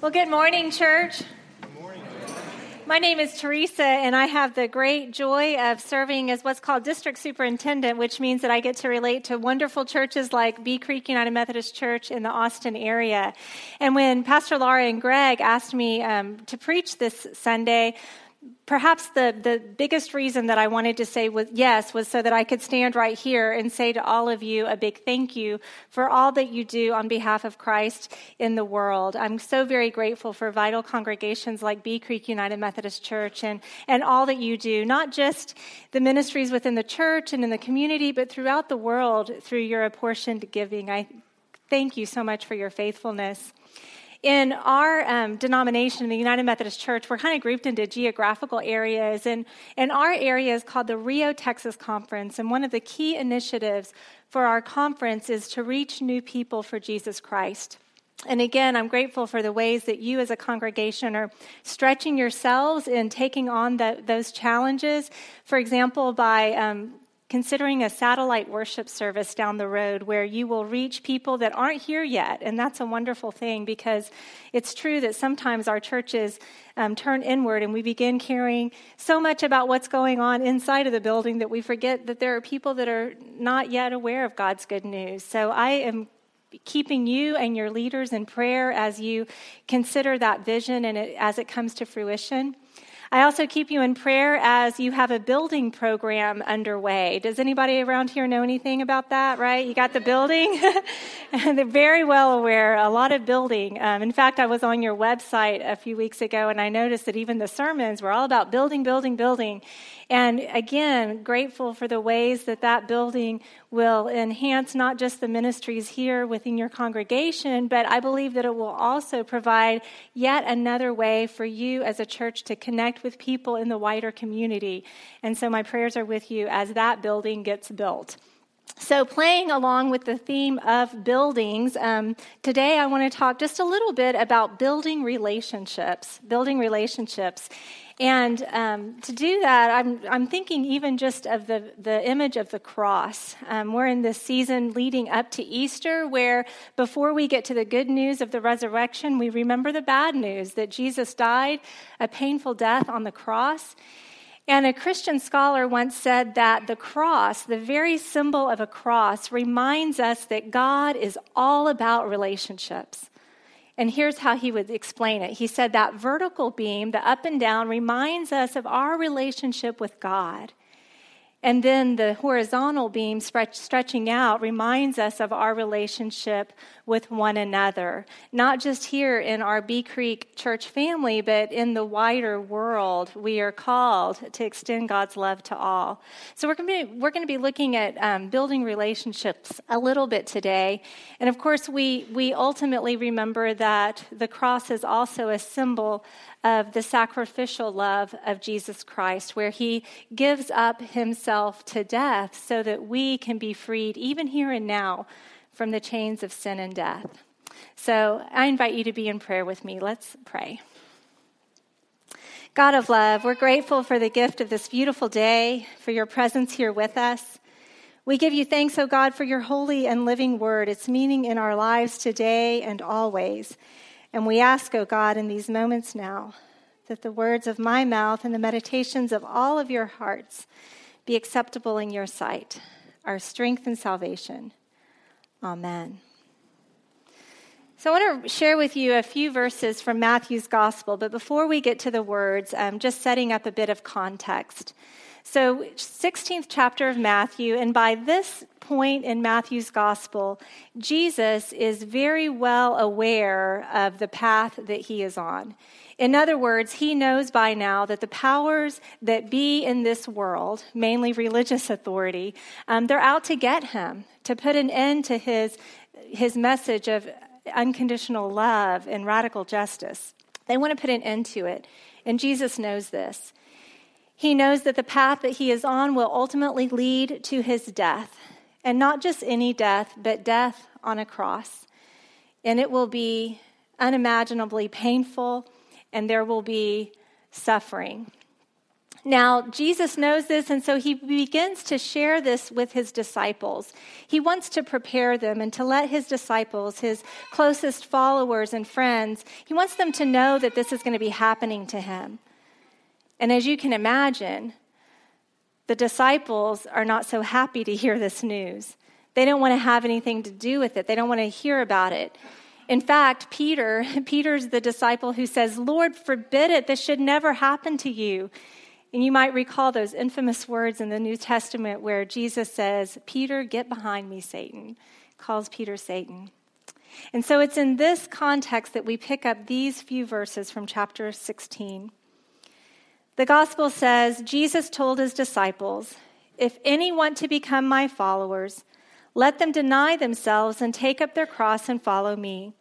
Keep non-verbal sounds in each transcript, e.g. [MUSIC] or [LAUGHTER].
Well, good morning, church. My name is Teresa, and I have the great joy of serving as what's called district superintendent, which means that I get to relate to wonderful churches like Bee Creek United Methodist Church in the Austin area. And when Pastor Laura and Greg asked me um, to preach this Sunday, perhaps the, the biggest reason that I wanted to say was yes was so that I could stand right here and say to all of you a big thank you for all that you do on behalf of Christ in the world. I'm so very grateful for vital congregations like Bee Creek United Methodist Church and, and all that you do, not just the ministries within the church and in the community, but throughout the world through your apportioned giving. I thank you so much for your faithfulness. In our um, denomination, the United Methodist Church, we're kind of grouped into geographical areas. And, and our area is called the Rio, Texas Conference. And one of the key initiatives for our conference is to reach new people for Jesus Christ. And again, I'm grateful for the ways that you as a congregation are stretching yourselves in taking on the, those challenges. For example, by um, considering a satellite worship service down the road where you will reach people that aren't here yet. And that's a wonderful thing because it's true that sometimes our churches um, turn inward and we begin caring so much about what's going on inside of the building that we forget that there are people that are not yet aware of God's good news. So I am keeping you and your leaders in prayer as you consider that vision and it, as it comes to fruition. I also keep you in prayer as you have a building program underway. Does anybody around here know anything about that, right? You got the building? [LAUGHS] They're very well aware, a lot of building. Um, in fact, I was on your website a few weeks ago and I noticed that even the sermons were all about building, building, building. And again, grateful for the ways that that building will enhance not just the ministries here within your congregation, but I believe that it will also provide yet another way for you as a church to connect with people in the wider community. And so my prayers are with you as that building gets built. So, playing along with the theme of buildings, um, today I want to talk just a little bit about building relationships. Building relationships. And um, to do that, I'm, I'm thinking even just of the, the image of the cross. Um, we're in this season leading up to Easter where before we get to the good news of the resurrection, we remember the bad news that Jesus died a painful death on the cross. And a Christian scholar once said that the cross, the very symbol of a cross, reminds us that God is all about relationships. And here's how he would explain it. He said that vertical beam, the up and down, reminds us of our relationship with God. And then the horizontal beam stretching out reminds us of our relationship with one another, not just here in our Bee Creek church family, but in the wider world. We are called to extend God's love to all. So we're going to be, we're going to be looking at um, building relationships a little bit today. And of course, we, we ultimately remember that the cross is also a symbol of the sacrificial love of Jesus Christ, where he gives up himself to death so that we can be freed, even here and now, from the chains of sin and death. So I invite you to be in prayer with me. Let's pray. God of love, we're grateful for the gift of this beautiful day, for your presence here with us. We give you thanks, O oh God, for your holy and living word, its meaning in our lives today and always. And we ask, O oh God, in these moments now, that the words of my mouth and the meditations of all of your hearts be acceptable in your sight, our strength and salvation. Amen. So, I want to share with you a few verses from Matthew's gospel, but before we get to the words, I'm just setting up a bit of context. So, 16th chapter of Matthew, and by this point in Matthew's gospel, Jesus is very well aware of the path that he is on. In other words, he knows by now that the powers that be in this world, mainly religious authority, um, they're out to get him, to put an end to his, his message of unconditional love and radical justice. They want to put an end to it. And Jesus knows this. He knows that the path that he is on will ultimately lead to his death. And not just any death, but death on a cross. And it will be unimaginably painful, and there will be suffering. Now, Jesus knows this, and so he begins to share this with his disciples. He wants to prepare them and to let his disciples, his closest followers and friends, he wants them to know that this is going to be happening to him. And as you can imagine, the disciples are not so happy to hear this news. They don't want to have anything to do with it, they don't want to hear about it. In fact, Peter, [LAUGHS] Peter's the disciple who says, Lord, forbid it. This should never happen to you. And you might recall those infamous words in the New Testament where Jesus says, Peter, get behind me, Satan, calls Peter Satan. And so it's in this context that we pick up these few verses from chapter 16. The gospel says, Jesus told his disciples, If any want to become my followers, let them deny themselves and take up their cross and follow me.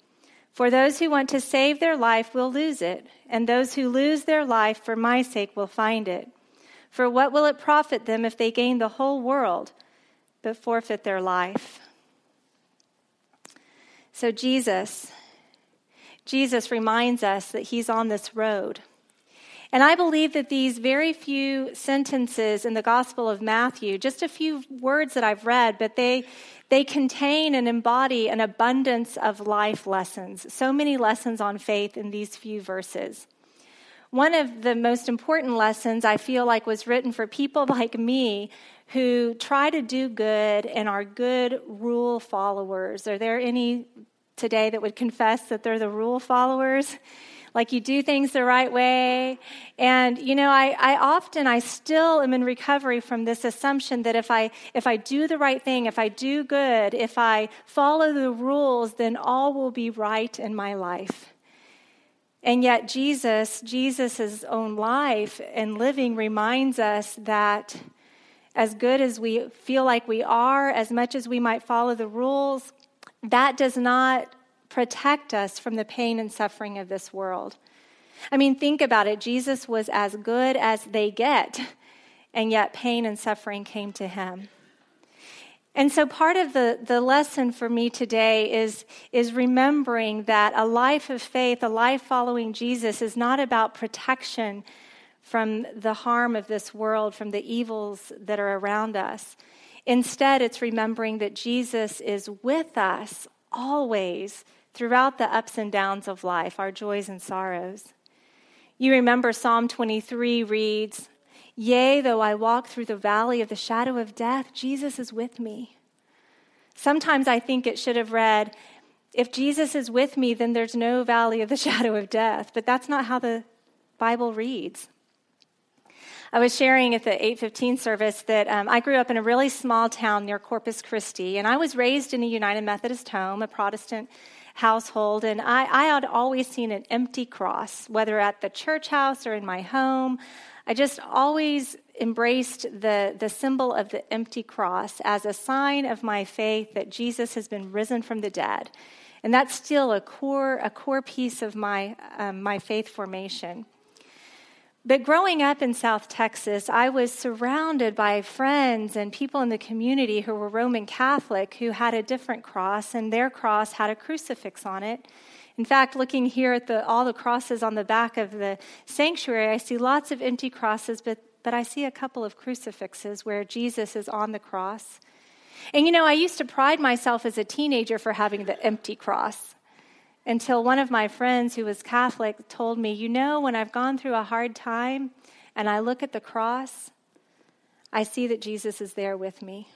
For those who want to save their life will lose it, and those who lose their life for my sake will find it. For what will it profit them if they gain the whole world but forfeit their life? So, Jesus, Jesus reminds us that he's on this road. And I believe that these very few sentences in the Gospel of Matthew, just a few words that I've read, but they, they contain and embody an abundance of life lessons. So many lessons on faith in these few verses. One of the most important lessons I feel like was written for people [LAUGHS] like me who try to do good and are good rule followers. Are there any today that would confess that they're the rule followers? Like you do things the right way. And, you know, I, I often, I still am in recovery from this assumption that if I, if I do the right thing, if I do good, if I follow the rules, then all will be right in my life. And yet, Jesus, Jesus' own life and living reminds us that as good as we feel like we are, as much as we might follow the rules, that does not protect us from the pain and suffering of this world. I mean, think about it. Jesus was as good as they get, and yet pain and suffering came to him. And so, part of the, the lesson for me today is, is remembering that a life of faith, a life following Jesus, is not about protection from the harm of this world, from the evils that are around us. Instead, it's remembering that Jesus is with us always throughout the ups and downs of life, our joys and sorrows. You remember Psalm 23 reads, Yea, though I walk through the valley of the shadow of death, Jesus is with me. Sometimes I think it should have read, If Jesus is with me, then there's no valley of the [LAUGHS] shadow of death. But that's not how the Bible reads. I was sharing at the 815 service that um, I grew up in a really small town near Corpus Christi, and I was raised in a United Methodist home, a Protestant household, and I, I had always seen an empty cross, whether at the church house or in my home. I just always embraced the, the symbol of the empty cross as a sign of my faith that Jesus has been risen from the dead. And that's still a core, a core piece of my, um, my faith formation. But growing up in South Texas, I was surrounded by friends and people in the community who were Roman Catholic who had a different cross, and their cross had a crucifix on it. In fact, looking here at the, all the crosses on the back of the sanctuary, I see lots of empty crosses, but, but I see a couple of crucifixes where Jesus is on the cross. And you know, I used to pride myself as a teenager for having the empty cross until one of my friends who was Catholic told me, You know, when I've gone through a hard time and I look at the cross, I see that Jesus is there with me.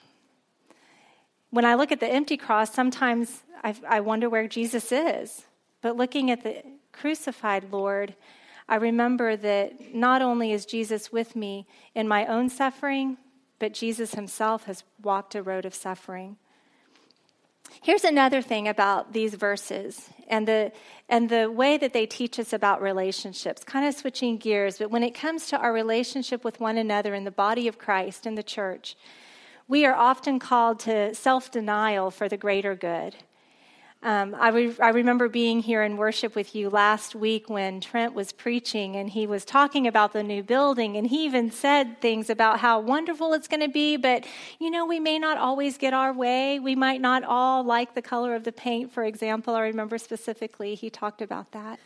When I look at the empty cross, sometimes I, I wonder where Jesus is. But looking at the crucified Lord, I remember that not only is Jesus with me in my own suffering, but Jesus himself has walked a road of suffering. Here's another thing about these verses and the, and the way that they teach us about relationships, kind of switching gears. But when it comes to our relationship with one another in the body of Christ, in the church, we are often called to self denial for the greater good. Um, I, re- I remember being here in worship with you last week when Trent was preaching and he was talking about the new building. And he even said things about how wonderful it's going to be, but you know, we may not always get our way. We might not all like the color of the paint, for example. I remember specifically he talked about that.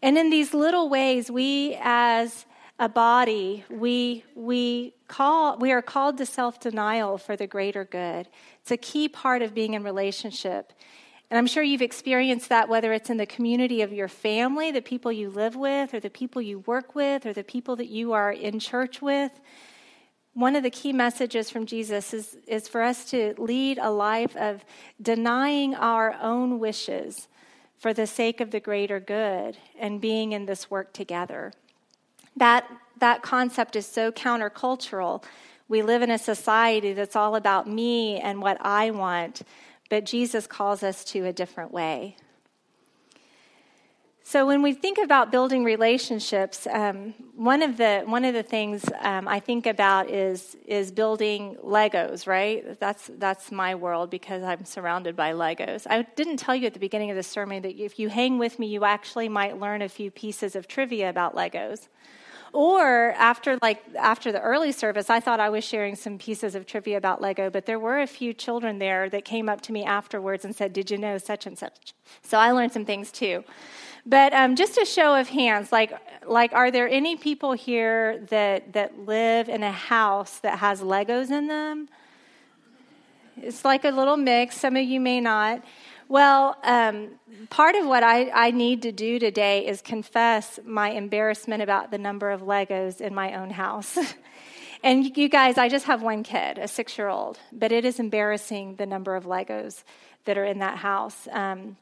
And in these little ways, we as a body, we, we, call, we are called to self denial for the greater good. It's a key part of being in relationship. And I'm sure you've experienced that whether it's in the community of your family, the people you live with, or the people you work with, or the people that you are in church with. One of the key messages from Jesus is, is for us to lead a life of denying our own wishes for the sake of the greater good and being in this work together. That, that concept is so countercultural. We live in a society that's all about me and what I want, but Jesus calls us to a different way. So when we think about building relationships, um, one of the one of the things um, I think about is is building Legos. Right? That's that's my world because I'm surrounded by Legos. I didn't tell you at the beginning of the sermon that if you hang with me, you actually might learn a few pieces of trivia about Legos. Or after like after the early service, I thought I was sharing some pieces of trivia about Lego, but there were a few children there that came up to me afterwards and said, "Did you know such and such?" So I learned some things too. But um, just a show of hands, like like are there any people here that that live in a house that has Legos in them? It's like a little mix. Some of you may not. Well, um, part of what I, I need to do today is confess my embarrassment about the number of Legos in my own house. [LAUGHS] and you guys, I just have one kid, a six year old, but it is embarrassing the number of Legos that are in that house. Um,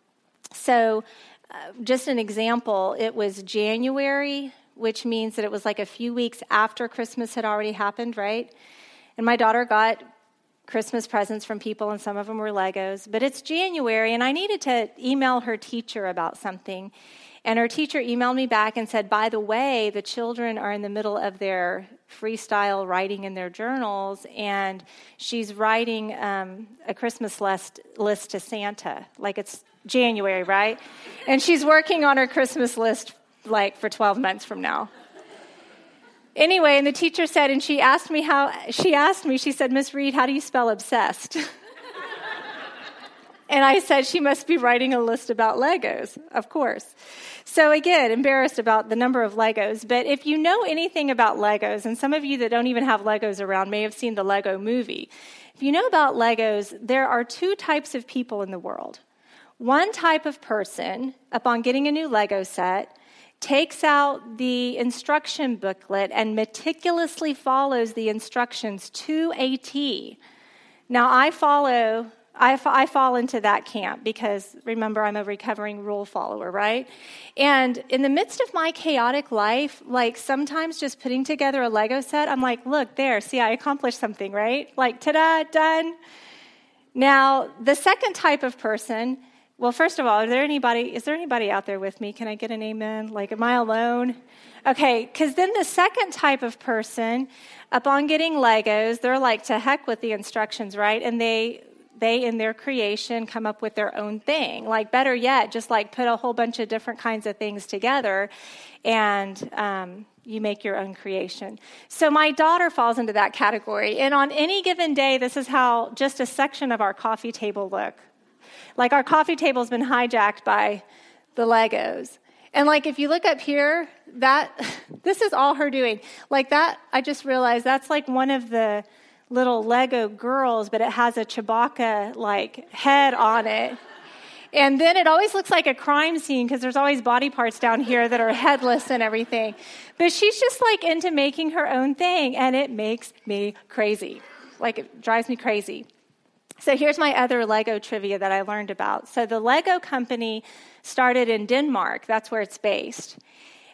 so, uh, just an example, it was January, which means that it was like a few weeks after Christmas had already happened, right? And my daughter got Christmas presents from people, and some of them were Legos. But it's January, and I needed to email her teacher about something. And her teacher emailed me back and said, By the way, the children are in the middle of their freestyle writing in their journals, and she's writing um, a Christmas list, list to Santa. Like it's January, right? And she's working on her Christmas list like for 12 months from now. Anyway, and the teacher said, and she asked me how, she asked me, she said, Miss Reed, how do you spell obsessed? [LAUGHS] and I said, she must be writing a list about Legos, of course. So again, embarrassed about the number of Legos. But if you know anything about Legos, and some of you that don't even have Legos around may have seen the Lego movie, if you know about Legos, there are two types of people in the world. One type of person, upon getting a new Lego set, takes out the instruction booklet and meticulously follows the instructions to a T. Now, I follow, I, I fall into that camp because remember, I'm a recovering rule follower, right? And in the midst of my chaotic life, like sometimes just putting together a Lego set, I'm like, look, there, see, I accomplished something, right? Like, ta da, done. Now, the second type of person, well, first of all, is there anybody? Is there anybody out there with me? Can I get an amen? Like, am I alone? Okay, because then the second type of person, upon getting Legos, they're like to heck with the instructions, right? And they they in their creation come up with their own thing. Like better yet, just like put a whole bunch of different kinds of things together, and um, you make your own creation. So my daughter falls into that category. And on any given day, this is how just a section of our coffee table look like our coffee table's been hijacked by the Legos. And like if you look up here, that [LAUGHS] this is all her doing. Like that, I just realized that's like one of the little Lego girls, but it has a Chewbacca like head on it. And then it always looks like a crime scene because there's always body parts down here that are headless and everything. But she's just like into making her own thing, and it makes me crazy. Like it drives me crazy. So here's my other Lego trivia that I learned about. So the Lego company started in Denmark, that's where it's based.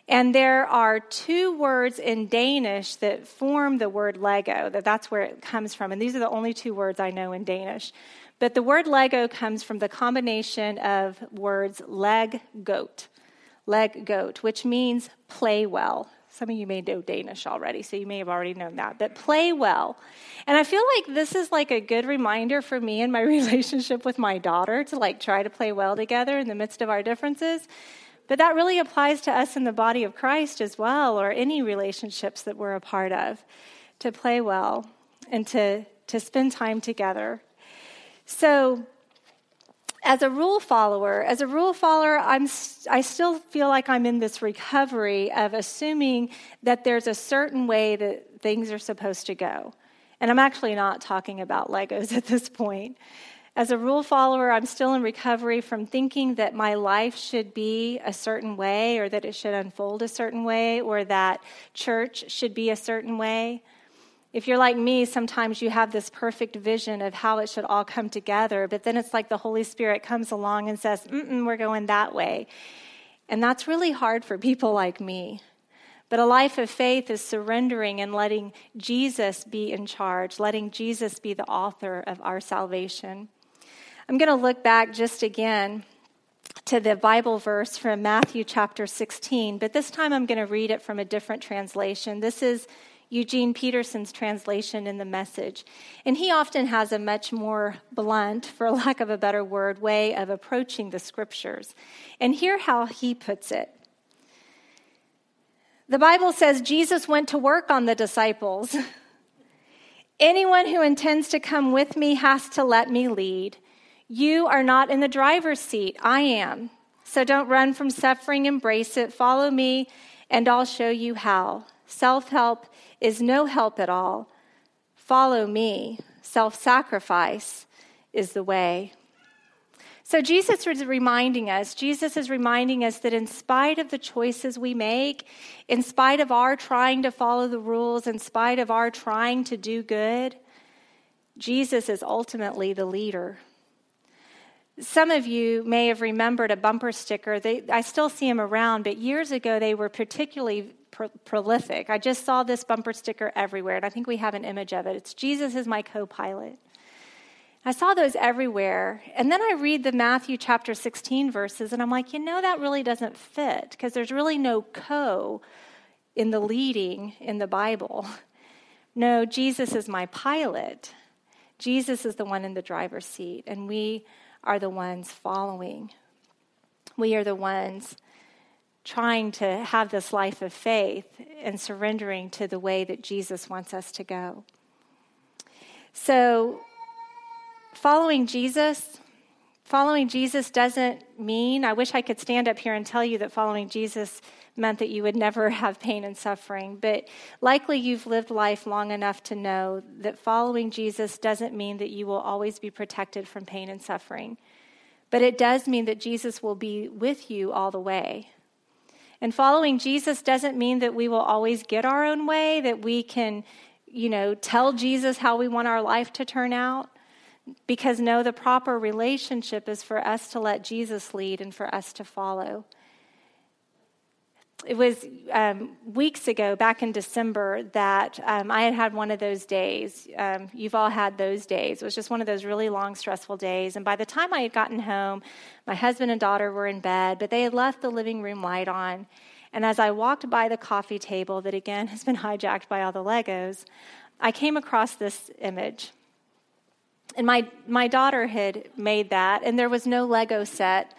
And there are two words in Danish that form the word Lego, that that's where it comes from. And these are the only two words I know in Danish. But the word Lego comes from the combination of words leg godt, leg godt, which means play well. Some of you may know Danish already, so you may have already known that. But play well. And I feel like this is like a good reminder for me in my [LAUGHS] relationship with my daughter to like try to play well together in the midst of our differences. But that really applies to us in the body of Christ as well, or any relationships that we're a part of, to play well and to, to spend time together. So, as a rule follower, as a rule follower, I'm, I still feel like I'm in this recovery of assuming that there's a certain way that things are supposed to go. And I'm actually not talking about Legos [LAUGHS] at this point. As a rule follower, I'm still in recovery from thinking that my life should be a certain way or that it should unfold a certain way or that church should be a certain way. If you're like me, sometimes you have this perfect vision of how it should all come together, but then it's like the Holy Spirit comes along and says, Mm-mm, we're going that way. And that's really hard for people like me. But a life of faith is surrendering and letting Jesus be in charge, letting Jesus be the author of our salvation. I'm going to look back just again to the Bible verse from Matthew chapter 16, but this time I'm going to read it from a different translation. This is Eugene Peterson's translation in the message. And he often has a much more blunt, for lack of a better word, way of approaching the scriptures. And hear how he puts it. The Bible says Jesus went to work on the disciples. [LAUGHS] Anyone who intends to come with me has to let me lead. You are not in the driver's seat, I am. So don't run from suffering, embrace it. Follow me, and I'll show you how. Self help is no help at all. Follow me. Self sacrifice is the way. So, Jesus is reminding us, Jesus is reminding us that in spite of the choices we make, in spite of our trying to follow the rules, in spite of our trying to do good, Jesus is ultimately the leader. Some of you may have remembered a bumper sticker. They, I still see them around, but years ago they were particularly pro- prolific. I just saw this bumper sticker everywhere, and I think we have an image of it. It's Jesus is my co pilot. I saw those everywhere. And then I read the Matthew chapter 16 verses, and I'm like, you know, that really doesn't fit because there's really no co in the leading in the Bible. No, Jesus is my pilot. Jesus is the one in the driver's seat, and we are the ones following. We are the ones trying to have this life of faith and surrendering to the way that Jesus wants us to go. So, following Jesus, following Jesus doesn't mean, I wish I could stand up here and tell you that following Jesus meant that you would never [LAUGHS] have pain and suffering, but likely you've lived life long enough to know that following Jesus doesn't mean that you will always be protected from pain and suffering. But it does mean that Jesus will be with you all the way. And following Jesus doesn't mean that we will always get our own way, that we can, you know, tell Jesus how we want our life to turn out. Because no, the proper relationship is for us to let Jesus lead and for us to follow. It was um, weeks ago, back in December, that um, I had had one of those days. Um, you've all had those days. It was just one of those really long, stressful days. And by the time I had gotten home, my husband and daughter were in bed, but they had left the living room light on. And as I walked by the coffee table, that again [LAUGHS] has been hijacked by all the Legos, I came across this image. And my, my daughter had made that, and there was no Lego set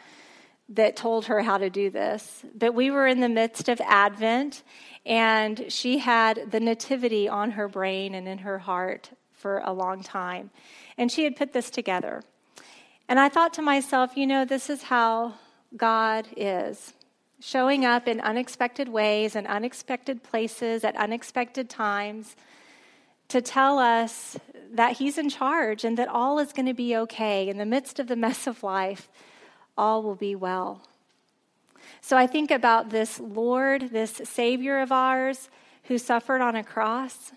that told her how to do this. But we were in the midst of Advent, and she had the Nativity on her brain and in her heart for a long time. And she had put this together. And I thought to myself, you know, this is how God is showing up in unexpected ways and unexpected places at unexpected times to tell us that He's in charge and that all is going to be okay in the midst of the mess of life all will be well. So I think about this Lord, this Savior of ours who suffered on a cross.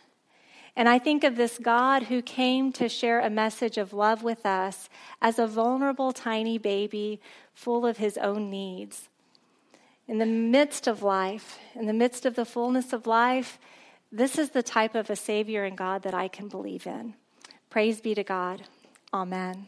And I think of this God who came to share a message of love with us as a vulnerable, tiny baby full of his own needs. In the midst of life, in the midst of the fullness of life, this is the type of a Savior and God that I can believe in. Praise be to God. Amen.